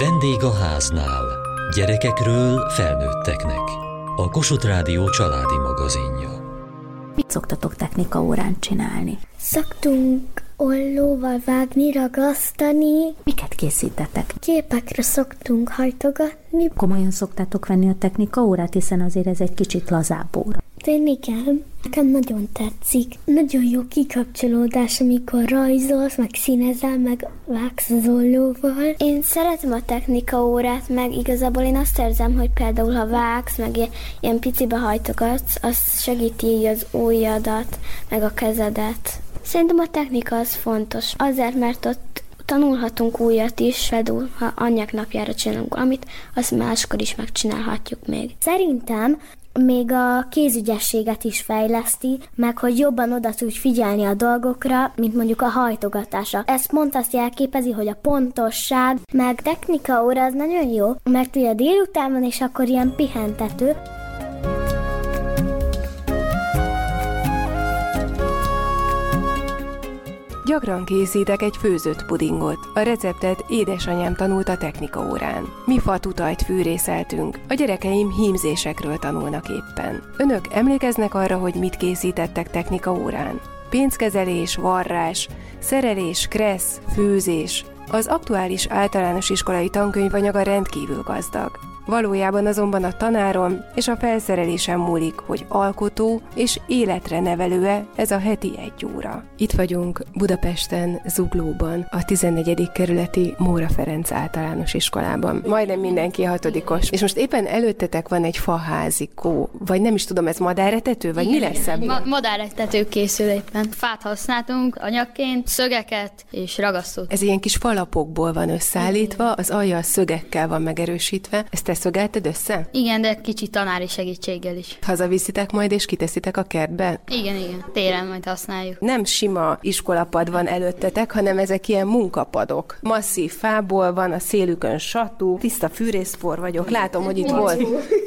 Vendég a háznál. Gyerekekről felnőtteknek. A Kossuth Rádió családi magazinja. Mit szoktatok technika órán csinálni? Szoktunk ollóval vágni, ragasztani. Miket készítetek? Képekre szoktunk hajtogatni. Komolyan szoktátok venni a technika órát, hiszen azért ez egy kicsit lazább óra. Én igen, nekem nagyon tetszik. Nagyon jó kikapcsolódás, amikor rajzolsz, meg színezel, meg vágsz az ollóval. Én szeretem a technika órát, meg igazából én azt érzem, hogy például ha vágsz, meg ilyen picibe hajtogatsz, az segíti így az ujjadat, meg a kezedet. Szerintem a technika az fontos, azért, mert ott tanulhatunk újat is, például ha anyák napjára csinálunk valamit, azt máskor is megcsinálhatjuk még. Szerintem még a kézügyességet is fejleszti, meg hogy jobban oda tudj figyelni a dolgokra, mint mondjuk a hajtogatása. Ez pont azt jelképezi, hogy a pontosság, meg technika óra az nagyon jó, mert ugye délután van, és akkor ilyen pihentető. Gyakran készítek egy főzött pudingot. A receptet édesanyám tanult a technika órán. Mi fatutajt fűrészeltünk. A gyerekeim hímzésekről tanulnak éppen. Önök emlékeznek arra, hogy mit készítettek technika órán? Pénzkezelés, varrás, szerelés, kressz, főzés. Az aktuális általános iskolai tankönyvanyaga rendkívül gazdag. Valójában azonban a tanárom és a felszerelésem múlik, hogy alkotó és életre nevelő-e ez a heti egy óra. Itt vagyunk Budapesten, Zuglóban, a 14. kerületi Móra Ferenc általános iskolában. Majdnem mindenki hatodikos. És most éppen előttetek van egy faházikó, vagy nem is tudom, ez madáretető, vagy Igen, mi lesz ebből? Ma- madáretető készül éppen. Fát használtunk anyagként, szögeket és ragasztót. Ez ilyen kis falapokból van összeállítva, az alja szögekkel van megerősítve. Ezt te szögelted össze? Igen, de kicsi tanári segítséggel is. Hazaviszitek majd és kiteszitek a kertbe? Igen, igen, téren majd használjuk. Nem sima iskolapad van előttetek, hanem ezek ilyen munkapadok. Masszív fából van, a szélükön satú, tiszta fűrészpor vagyok. Látom, hogy itt volt,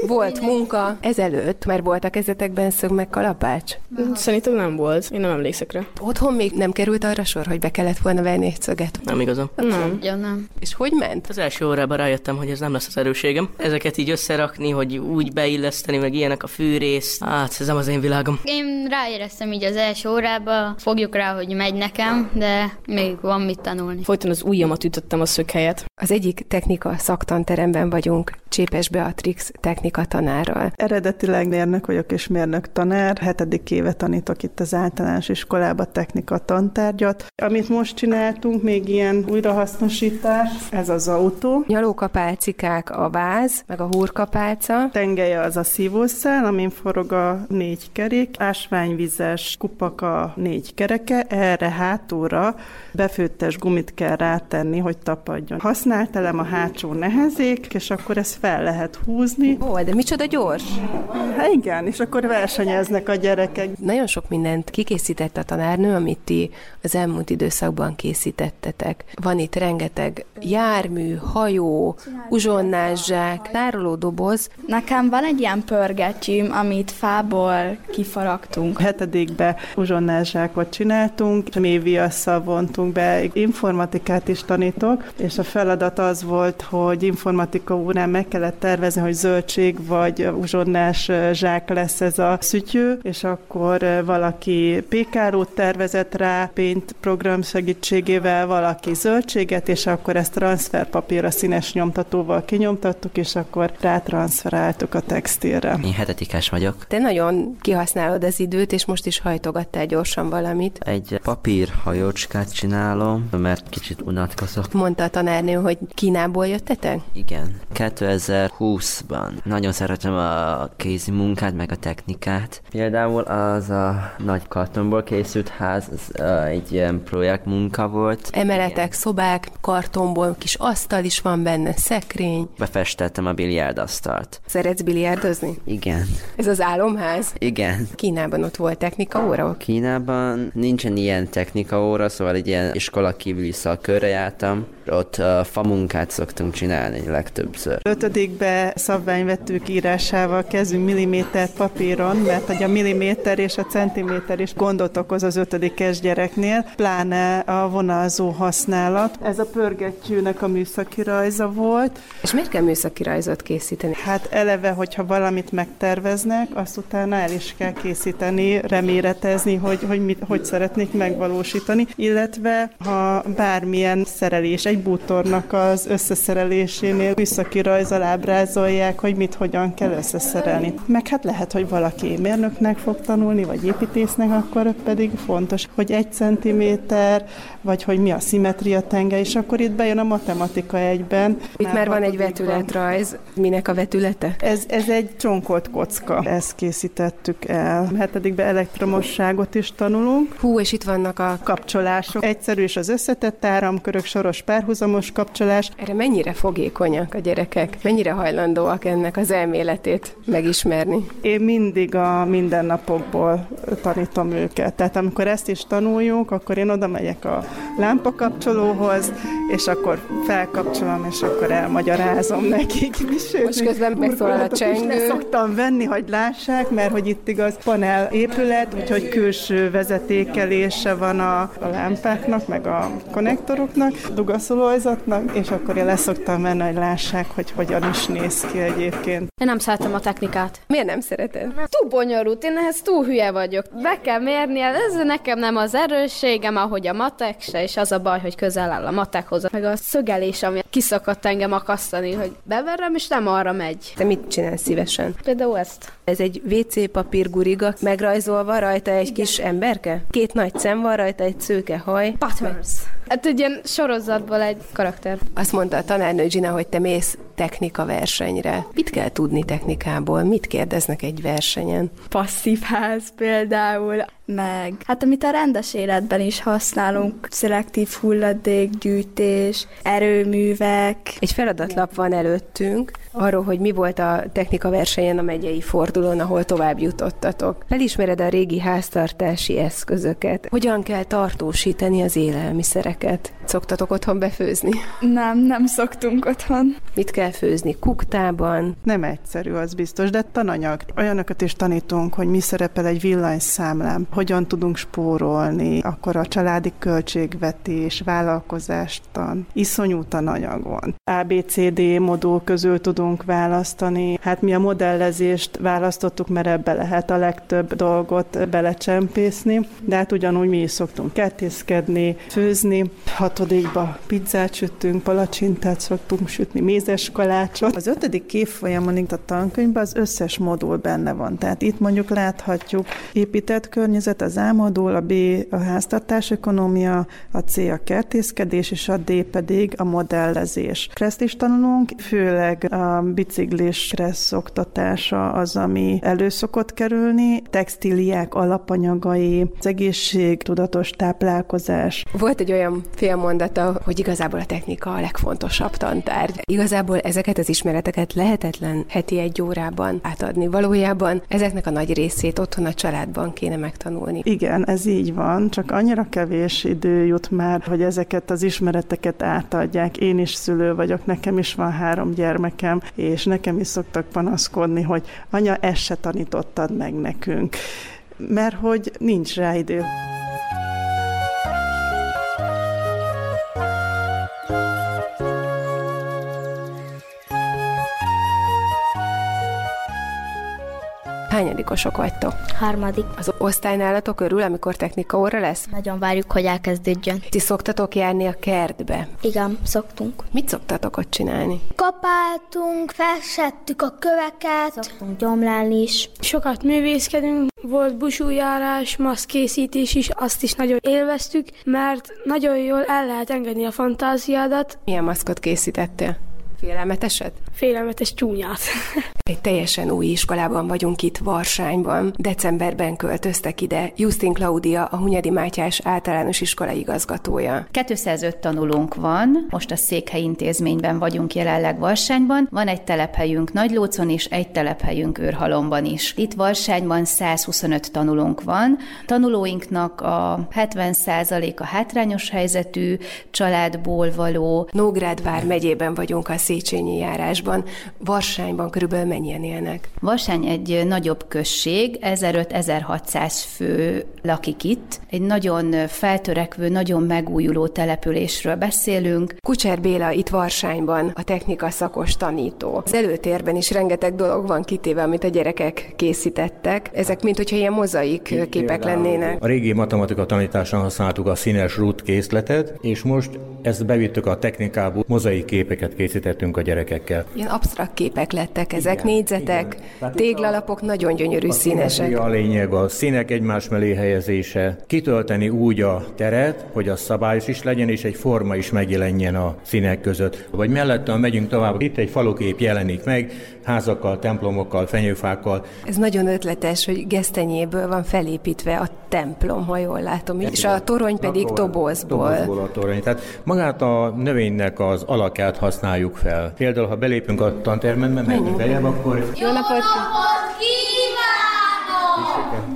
volt munka. Ezelőtt már volt a kezetekben szög meg kalapács? Szerintem nem volt. Én nem emlékszek rá. Otthon még nem került arra sor, hogy be kellett volna venni egy szöget. Nem igazam. Nem. Ja, nem. És hogy ment? Az első órában rájöttem, hogy ez nem lesz az erőségem. Ezeket így összerakni, hogy úgy beilleszteni, meg ilyenek a fűrészt. Hát, ez nem az én világom. Én ráéreztem így az első órába, fogjuk rá, hogy megy nekem, de még van mit tanulni. Folyton az ujjamat ütöttem a szög helyet. Az egyik technika szaktanteremben vagyunk, Csépes Beatrix technika tanárral. Eredetileg mérnök vagyok és mérnök tanár, hetedik éve tanítok itt az általános iskolába technika tantárgyat. Amit most csináltunk, még ilyen újrahasznosítás, ez az autó. Nyalókapálcikák a váz, meg a húrkapálca. Tengelye az a szívószál, amin forog a négy kerék, ásványvizes kupak a négy kereke, erre hátulra befőttes gumit kell rátenni, hogy tapadjon. Használt elem a hátsó nehezék, és akkor ezt fel lehet húzni. Ó, de micsoda gyors! Hát igen, és akkor versenyeznek a gyerekek. Nagyon sok mindent kikészített a tanárnő, amit ti az elmúlt időszakban készítettetek. Van itt rengeteg jármű, hajó, uzsonnázsák, tárolódoboz. Nekem van egy ilyen pörgettyűm, amit fából kifaragtunk. Hetedikbe uzsonnázsákot csináltunk, és méviasszal vontunk be, informatikát is tanítok, és a feladat az volt, hogy informatika órán meg kellett tervezni, hogy zöldség vagy uzsonnás zsák lesz ez a szütyő, és akkor valaki pékárót tervezett rá, Paint program segítségével, valaki zöldséget, és akkor ezt transferpapírra színes nyomtatóval kinyomtattuk, és akkor rátranszferáltuk a textilre. Én hetedikás vagyok. Te nagyon kihasználod az időt, és most is hajtogattál gyorsan valamit. Egy papír hajócskát csinálom, mert kicsit unatkozok. Mondta a tanárnő, hogy Kínából jöttetek? Igen. 2020-ban. Nagyon szeretem a kézi munkát, meg a technikát. Például az a nagy kartonból készült ház, az egy ilyen projektmunka volt. Emeletek, Igen. szobák, kartonból, kis asztal is van benne, szekrény. Befestettem a biliárdasztalt. Szeretsz biliárdozni? Igen. Ez az álomház? Igen. Kínában ott volt technika óra? Kínában nincsen ilyen technika óra, szóval egy ilyen iskola kívüli szakkörre jártam, Ott uh, famunkát szoktunk csinálni legtöbbször. Ötödikbe szabványvetők írásával kezdünk milliméter papíron, mert hogy a milliméter és a centiméter is gondot okoz az ötödikes gyereknél, pláne a vonalzó használat. Ez a pörgettyűnek a műszaki rajza volt. És miért kell műszaki rajzot készíteni? Hát eleve, hogyha valamit megterveznek, azt utána el is kell készíteni, reméretezni, hogy, hogy mit, hogy szeretnék megvalósítani, illetve ha bármilyen szerelés, egy bútornak az összeszerelésénél műszaki rajzal ábrázolják, hogy mit hogyan kell összeszerelni. Meg hát lehet, hogy valaki mérnöknek fog tanulni, vagy építésznek, akkor pedig fontos, hogy egy centiméter, vagy hogy mi a szimetria tenge, és akkor itt bejön a matematika egyben. Itt már, már van egy vetületrajz. Minek a vetülete? Ez, ez egy csonkolt kocka. Ezt készítettük el. Hetedikben elektromosságot is tanulunk. Hú, és itt vannak a kapcsolások. Egyszerű és az összetett áramkörök, soros párhuzamos kapcsolás. Erre mennyire fogékonyak a gyerekek? Mennyire hajlandóak ennek az elméletét megismerni? Én mindig a mindennapokból tanítom őket. Tehát amikor ezt is tanuljuk, akkor én oda megyek a lámpakapcsolóhoz, és akkor felkapcsolom, és akkor elmagyarázom nekik. Sőt, Most közben megszólal a csengő. szoktam venni, hogy lássák, mert hogy itt igaz panel épület, úgyhogy külső vezetékelése van a, a lámpáknak, meg a konnektoroknak, dugaszolózatnak, és akkor én leszoktam menni, hogy lássák, hogy hogyan is néz ki egyébként. Én nem szeretem a technikát. Miért nem szereted? Túl bonyolult, én ehhez túl hülye vagyok. Be kell mérni, ez nekem nem az erősségem, ahogy a matek se, és az a baj, hogy közel áll a matekhoz. Meg a szögelés, ami kiszakadt engem akasztani, hogy beverem, és nem arra megy. Te mit csinálsz szívesen? Például ezt. Ez egy WC papír guriga, megrajzolva rajta egy kis emberke? Két nagy szem van rajta, egy szőke haj. Butters. Hát egy ilyen sorozatból egy karakter. Azt mondta a tanárnő Gina, hogy te mész technika versenyre. Mit kell tudni technikából? Mit kérdeznek egy versenyen? Passzív ház például, meg hát amit a rendes életben is használunk, szelektív hulladékgyűjtés, erőművek. Egy feladatlap van előttünk, arról, hogy mi volt a technika versenyen a megyei fordulón, ahol tovább jutottatok. Felismered a régi háztartási eszközöket. Hogyan kell tartósítani az élelmiszereket? Szoktatok otthon befőzni? Nem, nem szoktunk otthon. Mit kell főzni? Kuktában? Nem egyszerű, az biztos, de tananyag. Olyanokat is tanítunk, hogy mi szerepel egy villanyszámlán, hogyan tudunk spórolni, akkor a családi költségvetés, vállalkozástan, iszonyú tananyag van. ABCD modul közül tudunk választani. Hát mi a modellezést választottuk, mert ebbe lehet a legtöbb dolgot belecsempészni, de hát ugyanúgy mi is szoktunk kertészkedni, főzni. Hatodikba pizzát sütünk, palacsintát szoktunk sütni, mézes kalácsot. Az ötödik évfolyamon itt a tankönyvben az összes modul benne van. Tehát itt mondjuk láthatjuk épített környezet, az A modul, a B a háztartás ökonómia, a C a kertészkedés, és a D pedig a modellezés. Kreszt is tanulunk, főleg a biciklis kressz oktatása az, ami előszokott kerülni, textíliák alapanyagai, az egészség, tudatos táplálkozás. Volt egy olyan félmondata, hogy igazából a technika a legfontosabb tantárgy. Igazából ezeket az ismereteket lehetetlen heti egy órában átadni. Valójában ezeknek a nagy részét otthon a családban kéne megtanulni. Igen, ez így van, csak annyira kevés idő jut már, hogy ezeket az ismereteket átadják. Én is szülő vagyok, nekem is van három gyermekem, és nekem is szoktak panaszkodni, hogy anya, ezt se tanítottad meg nekünk, mert hogy nincs rá idő. Hányadikosok vagytok? Harmadik. Az osztály nálatok örül, amikor technika óra lesz? Nagyon várjuk, hogy elkezdődjön. Ti szoktatok járni a kertbe? Igen, szoktunk. Mit szoktatok ott csinálni? Kapáltunk, felsettük a köveket, szoktunk gyomlálni is. Sokat művészkedünk, volt busújárás, maszkészítés is, azt is nagyon élveztük, mert nagyon jól el lehet engedni a fantáziádat. Milyen maszkot készítettél? Félelmeteset? Félelmetes csúnyát. Egy teljesen új iskolában vagyunk itt Varsányban. Decemberben költöztek ide Justin Claudia, a Hunyadi Mátyás általános iskola igazgatója. 205 tanulónk van, most a székhely intézményben vagyunk jelenleg Varsányban. Van egy telephelyünk Nagylócon és egy telephelyünk Őrhalomban is. Itt Varsányban 125 tanulónk van. Tanulóinknak a 70%-a hátrányos helyzetű családból való. Nógrád vár megyében vagyunk a Széchenyi járásban. Varsányban körülbelül mennyien élnek? Varsány egy nagyobb község, 1500-1600 fő lakik itt. Egy nagyon feltörekvő, nagyon megújuló településről beszélünk. Kucser Béla itt Varsányban, a technika szakos tanító. Az előtérben is rengeteg dolog van kitéve, amit a gyerekek készítettek. Ezek mint hogyha ilyen mozaik képek lennének. A régi matematika tanításán használtuk a színes rút készletet, és most ezt bevittük a technikába, mozaik képeket készítettünk a gyerekekkel. Ilyen absztrakt képek lettek ezek, igen, négyzetek, igen. téglalapok, nagyon gyönyörű a színesek. A lényeg a színek egymás mellé helyezése, kitölteni úgy a teret, hogy a szabályos is legyen, és egy forma is megjelenjen a színek között. Vagy mellette, megyünk tovább, itt egy falukép jelenik meg, házakkal, templomokkal, fenyőfákkal. Ez nagyon ötletes, hogy gesztenyéből van felépítve a templom, ha jól látom, Ez és a torony pedig Akkor, tobozból. Tobozból a torony. Tehát magát a növénynek az alakját használjuk fel. Például, ha belépünk a tantermenbe, menjünk bejebb, akkor... Jó napot!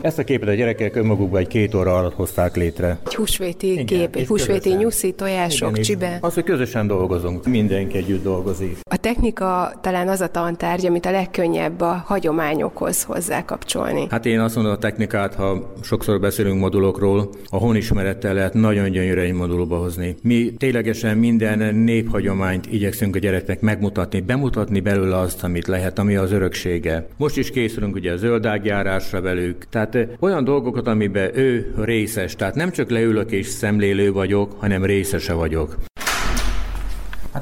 Ezt a képet a gyerekek önmagukban egy két óra alatt hozták létre. Egy húsvéti Igen, kép, egy húsvéti közösen. nyuszi, tojások, Igen, csibe. Az, hogy közösen dolgozunk, mindenki együtt dolgozik. A technika talán az a tantárgy, amit a legkönnyebb a hagyományokhoz hozzá kapcsolni. Hát én azt mondom, a technikát, ha sokszor beszélünk modulokról, a honismerettel lehet nagyon gyönyörű egy modulba hozni. Mi ténylegesen minden néphagyományt igyekszünk a gyereknek megmutatni, bemutatni belőle azt, amit lehet, ami az öröksége. Most is készülünk ugye a zöldágjárásra velük, tehát olyan dolgokat, amiben ő részes. Tehát nem csak leülök és szemlélő vagyok, hanem részese vagyok.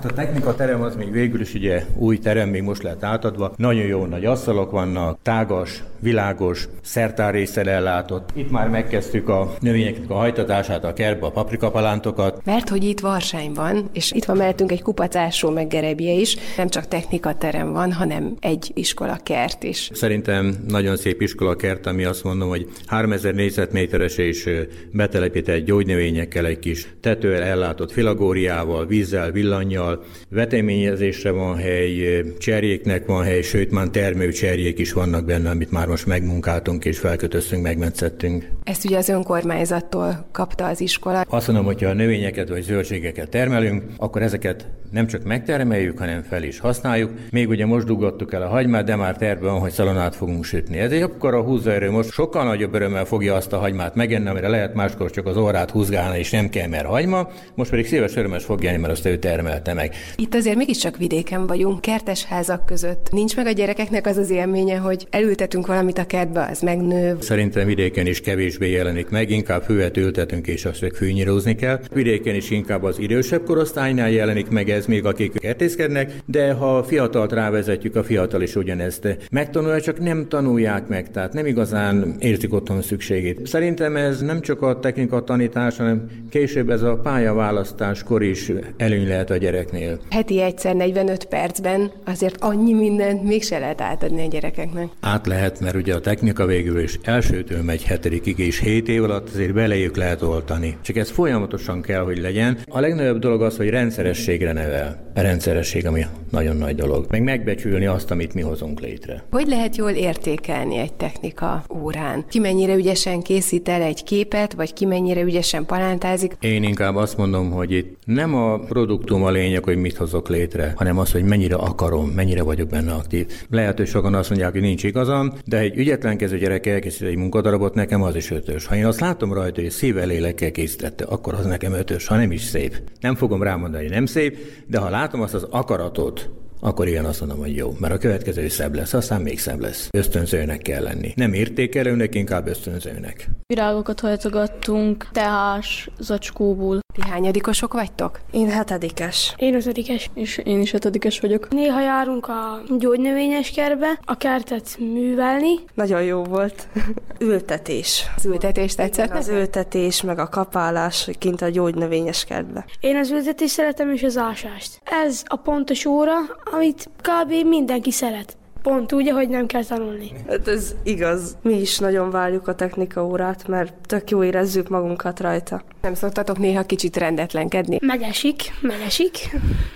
Hát a technika terem az még végül is ugye új terem, még most lehet átadva. Nagyon jó nagy asztalok vannak, tágas, világos, szertárészsel ellátott. Itt már megkezdtük a növényeknek a hajtatását, a kertbe, a paprikapalántokat. Mert hogy itt Varsány van, és itt van mellettünk egy kupacásó meg gerebje is, nem csak technika terem van, hanem egy iskola kert is. Szerintem nagyon szép iskola kert, ami azt mondom, hogy 3000 négyzetméteres és betelepített gyógynövényekkel, egy kis tetővel ellátott filagóriával, vízzel, villanyjal, veteményezésre van hely, cserjéknek van hely, sőt már termő cserjék is vannak benne, amit már most megmunkáltunk és felkötöztünk, megmetszettünk. Ezt ugye az önkormányzattól kapta az iskola. Azt mondom, hogyha a növényeket vagy zöldségeket termelünk, akkor ezeket nem csak megtermeljük, hanem fel is használjuk. Még ugye most dugattuk el a hagymát, de már terve van, hogy szalonát fogunk sütni. Ez egy akkor a húzóerő most sokkal nagyobb örömmel fogja azt a hagymát megenni, amire lehet máskor csak az orrát húzgálni, és nem kell, mert hagyma. Most pedig szíves örömes fogja enni, mert azt ő termelte meg. Itt azért mégiscsak vidéken vagyunk, kertes házak között. Nincs meg a gyerekeknek az az élménye, hogy elültetünk valamit a kertbe, az megnő. Szerintem vidéken is kevésbé jelenik meg, inkább főet ültetünk, és azt meg fűnyírozni kell. Vidéken is inkább az idősebb korosztálynál jelenik meg ez, még akik kertészkednek, de ha a fiatalt rávezetjük, a fiatal is ugyanezt megtanulja, csak nem tanulják meg, tehát nem igazán érzik otthon szükségét. Szerintem ez nem csak a technika tanítás, hanem később ez a pályaválasztáskor is előny lehet a gyereknél. Heti egyszer 45 percben azért annyi mindent mégse lehet átadni a gyerekeknek. Át lehet, mert ugye a technika végül is elsőtől megy hetedikig, és 7 év alatt azért belejük lehet oltani. Csak ez folyamatosan kell, hogy legyen. A legnagyobb dolog az, hogy rendszerességre nevel. A rendszeresség, ami nagyon nagy dolog. Meg megbecsülni azt, amit mi hozunk létre. Hogy lehet jól értékelni egy technika órán? Ki mennyire ügyesen készít el egy képet, vagy ki mennyire ügyesen palántázik? Én inkább azt mondom, hogy itt nem a produktum a lényeg, hogy mit hozok létre, hanem az, hogy mennyire akarom, mennyire vagyok benne aktív. Lehet, hogy sokan azt mondják, hogy nincs igazam, de egy ügyetlenkező gyerek elkészít egy munkadarabot, nekem az is ötös. Ha én azt látom rajta, hogy szíve lélekkel készítette, akkor az nekem ötös, ha nem is szép. Nem fogom rámondani, hogy nem szép, de ha látom azt az akaratot, akkor igen, azt mondom, hogy jó, mert a következő szebb lesz, aztán még szebb lesz. Ösztönzőnek kell lenni. Nem értékelőnek, inkább ösztönzőnek. Virágokat hajtogattunk tehás zacskóból. Ti hányadikosok vagytok? Én hetedikes. Én ötödikes. És én is ötödikes vagyok. Néha járunk a gyógynövényes kertbe, a kertet művelni. Nagyon jó volt. ültetés. Az ültetés tetszett Az ültetés, meg a kapálás kint a gyógynövényes kertbe. Én az ültetést szeretem, és az ásást. Ez a pontos óra, amit kb. mindenki szeret. Pont úgy, ahogy nem kell tanulni. Hát ez igaz. Mi is nagyon várjuk a technika órát, mert tök jó érezzük magunkat rajta. Nem szoktatok néha kicsit rendetlenkedni? Megesik, megesik.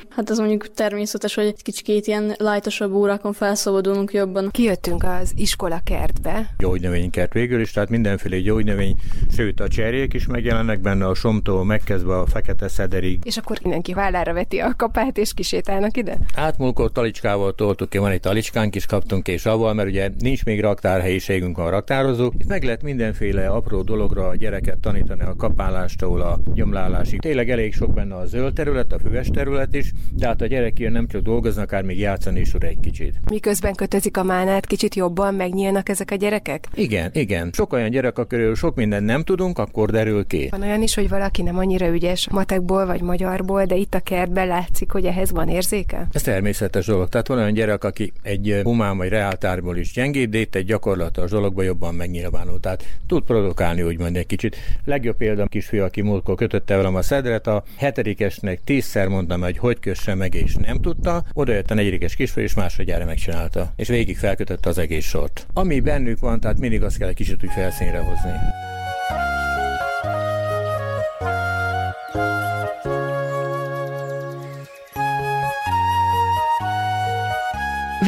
Hát az mondjuk természetes, hogy egy kicsit ilyen lájtosabb órákon felszabadulunk jobban. Kijöttünk az iskola kertbe. Gyógynövénykert végül is, tehát mindenféle gyógynövény, sőt a cserjék is megjelennek benne, a somtól megkezdve a fekete szederig. És akkor mindenki vállára veti a kapát, és kisétálnak ide? Átmúlkor talicskával toltuk ki, van egy talicskánk is kaptunk, és avval, mert ugye nincs még raktárhelyiségünk, a raktározó. Itt meg lehet mindenféle apró dologra a gyereket tanítani, a kapálástól a gyomlálásig. Tényleg elég sok benne a zöld terület, a füves terület is, tehát a gyerek jön nem csak dolgozni, akár még játszani is egy kicsit. Miközben kötözik a mánát, kicsit jobban megnyílnak ezek a gyerekek? Igen, igen. Sok olyan gyerek, akiről sok mindent nem tudunk, akkor derül ki. Van olyan is, hogy valaki nem annyira ügyes matekból vagy magyarból, de itt a kertben látszik, hogy ehhez van érzéke? Ez természetes dolog. Tehát van olyan gyerek, aki egy humán vagy reáltárból is gyengébb, de itt egy gyakorlatos dologban jobban megnyilvánul. Tehát tud produkálni, úgymond egy kicsit. Legjobb példa kisfiú, aki múltkor kötötte velem a szedret, a hetedikesnek tízszer mondtam, hogy hogy kösse meg, és nem tudta. Oda jött a negyedikes kisfiú, és másodjára megcsinálta. És végig felkötötte az egész sort. Ami bennük van, tehát mindig azt kell egy kicsit úgy felszínre hozni.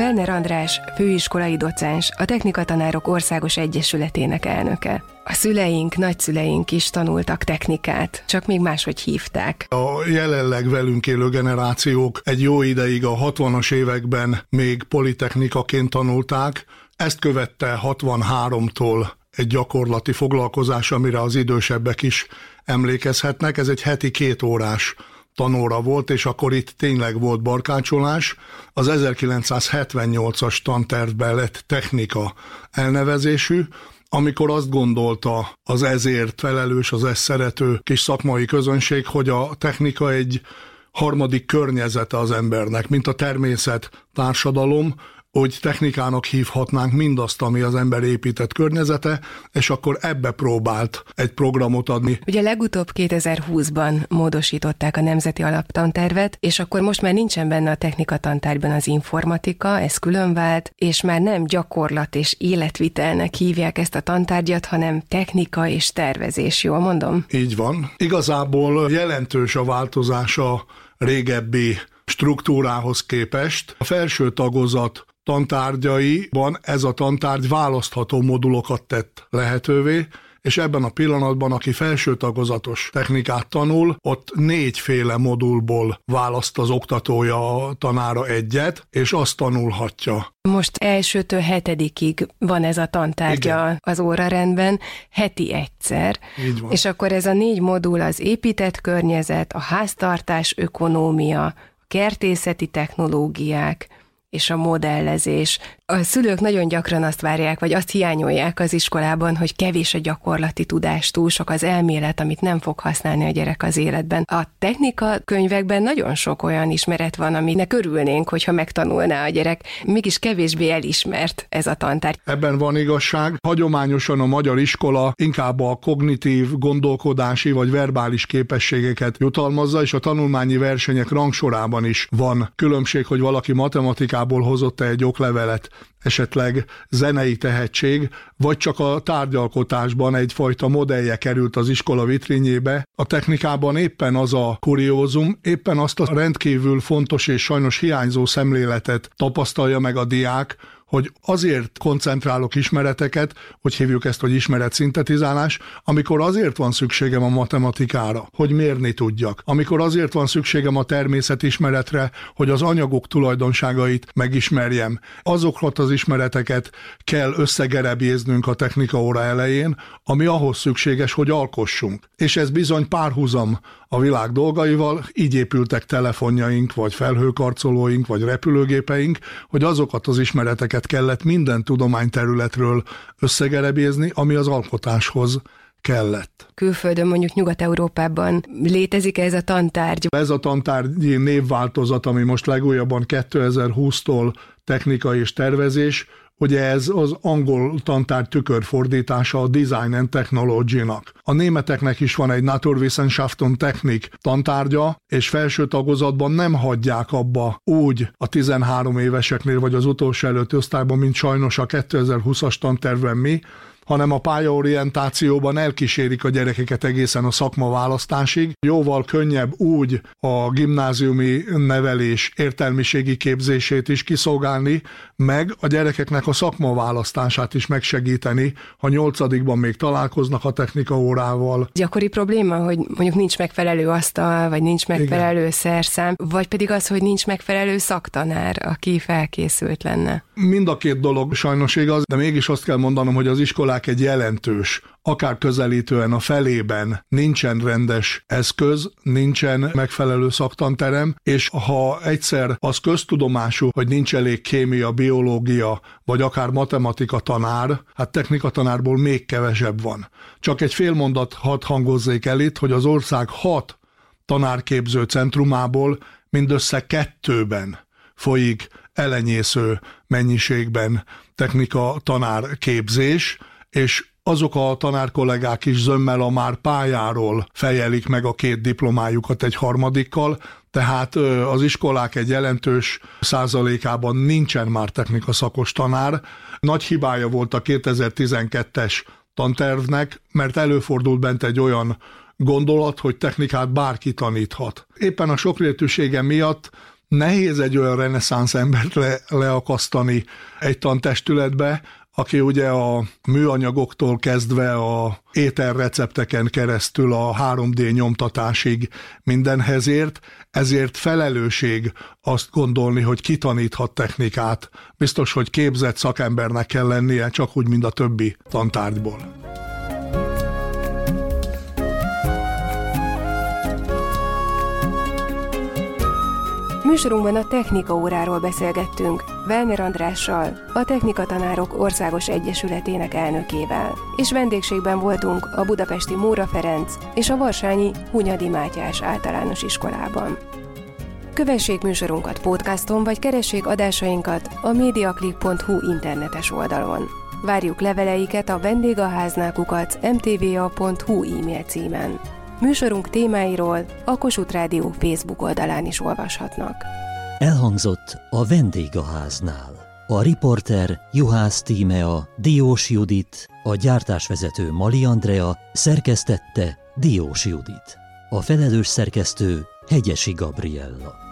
Werner András, főiskolai docens, a Technikatanárok Országos Egyesületének elnöke. A szüleink, nagyszüleink is tanultak technikát, csak még máshogy hívták. A jelenleg velünk élő generációk egy jó ideig a 60-as években még politechnikaként tanulták, ezt követte 63-tól egy gyakorlati foglalkozás, amire az idősebbek is emlékezhetnek. Ez egy heti két órás tanóra volt, és akkor itt tényleg volt barkácsolás. Az 1978-as tantervben lett technika elnevezésű, amikor azt gondolta az ezért felelős, az ezt szerető kis szakmai közönség, hogy a technika egy harmadik környezete az embernek, mint a természet, társadalom, hogy technikának hívhatnánk mindazt, ami az ember épített környezete, és akkor ebbe próbált egy programot adni. Ugye legutóbb 2020-ban módosították a Nemzeti Alaptantervet, és akkor most már nincsen benne a technika tantárban az informatika, ez külön vált, és már nem gyakorlat és életvitelnek hívják ezt a tantárgyat, hanem technika és tervezés, jól mondom? Így van. Igazából jelentős a változás a régebbi struktúrához képest. A felső tagozat tantárgyaiban ez a tantárgy választható modulokat tett lehetővé, és ebben a pillanatban, aki felső tagozatos technikát tanul, ott négyféle modulból választ az oktatója a tanára egyet, és azt tanulhatja. Most elsőtől hetedikig van ez a tantárgya Igen. az órarendben, heti egyszer. Így van. És akkor ez a négy modul az épített környezet, a háztartás ökonómia, a kertészeti technológiák, és a modellezés. A szülők nagyon gyakran azt várják, vagy azt hiányolják az iskolában, hogy kevés a gyakorlati tudás, túl sok az elmélet, amit nem fog használni a gyerek az életben. A technika könyvekben nagyon sok olyan ismeret van, aminek örülnénk, hogyha megtanulná a gyerek. Mégis kevésbé elismert ez a tantárgy. Ebben van igazság. Hagyományosan a magyar iskola inkább a kognitív, gondolkodási vagy verbális képességeket jutalmazza, és a tanulmányi versenyek rangsorában is van különbség, hogy valaki matematikát Amerikából hozott-e egy oklevelet, esetleg zenei tehetség, vagy csak a tárgyalkotásban egyfajta modellje került az iskola vitrényébe. A technikában éppen az a kuriózum, éppen azt a rendkívül fontos és sajnos hiányzó szemléletet tapasztalja meg a diák, hogy azért koncentrálok ismereteket, hogy hívjuk ezt, hogy ismeret szintetizálás, amikor azért van szükségem a matematikára, hogy mérni tudjak, amikor azért van szükségem a természetismeretre, hogy az anyagok tulajdonságait megismerjem. Azokat az ismereteket kell összegerebjéznünk a technika óra elején, ami ahhoz szükséges, hogy alkossunk. És ez bizony párhuzam a világ dolgaival, így épültek telefonjaink, vagy felhőkarcolóink, vagy repülőgépeink, hogy azokat az ismereteket kellett minden tudományterületről összegerebézni, ami az alkotáshoz kellett. Külföldön, mondjuk Nyugat-Európában létezik ez a tantárgy? Ez a tantárgyi névváltozat, ami most legújabban 2020-tól technika és tervezés, Ugye ez az angol tantár tükörfordítása a Design and Technology-nak. A németeknek is van egy Naturwissenschaften Technik tantárgya, és felső tagozatban nem hagyják abba úgy a 13 éveseknél, vagy az utolsó előtt osztályban, mint sajnos a 2020-as tantervben mi, hanem a pályaorientációban elkísérik a gyerekeket egészen a szakmaválasztásig. Jóval könnyebb úgy a gimnáziumi nevelés értelmiségi képzését is kiszolgálni, meg a gyerekeknek a szakmaválasztását is megsegíteni, ha nyolcadikban még találkoznak a technika órával. Gyakori probléma, hogy mondjuk nincs megfelelő asztal, vagy nincs megfelelő Igen. szerszám, vagy pedig az, hogy nincs megfelelő szaktanár, aki felkészült lenne. Mind a két dolog sajnos igaz, de mégis azt kell mondanom, hogy az iskolák iskolák egy jelentős, akár közelítően a felében nincsen rendes eszköz, nincsen megfelelő szaktanterem, és ha egyszer az köztudomású, hogy nincs elég kémia, biológia, vagy akár matematika tanár, hát technika tanárból még kevesebb van. Csak egy fél mondat hadd hangozzék el itt, hogy az ország hat tanárképző centrumából mindössze kettőben folyik elenyésző mennyiségben technika tanárképzés, és azok a tanárkollégák is zömmel a már pályáról fejelik meg a két diplomájukat egy harmadikkal, tehát az iskolák egy jelentős százalékában nincsen már technika szakos tanár. Nagy hibája volt a 2012-es tantervnek, mert előfordult bent egy olyan gondolat, hogy technikát bárki taníthat. Éppen a sokrétűsége miatt nehéz egy olyan reneszánsz embert le, leakasztani egy tantestületbe, aki ugye a műanyagoktól kezdve a ételrecepteken keresztül a 3D nyomtatásig mindenhez ért, ezért felelősség azt gondolni, hogy kitaníthat technikát. Biztos, hogy képzett szakembernek kell lennie, csak úgy, mint a többi tantárgyból. Műsorunkban a technika óráról beszélgettünk, Velner Andrással, a Technika Tanárok Országos Egyesületének elnökével. És vendégségben voltunk a budapesti Móra Ferenc és a Varsányi Hunyadi Mátyás általános iskolában. Kövessék műsorunkat podcaston, vagy keressék adásainkat a mediaclick.hu internetes oldalon. Várjuk leveleiket a vendégaháznákukat mtva.hu e-mail címen. Műsorunk témáiról a Kossuth Rádió Facebook oldalán is olvashatnak. Elhangzott a vendégháznál. A riporter Juhász Tímea, Diós Judit, a gyártásvezető Mali Andrea szerkesztette Diós Judit. A felelős szerkesztő Hegyesi Gabriella.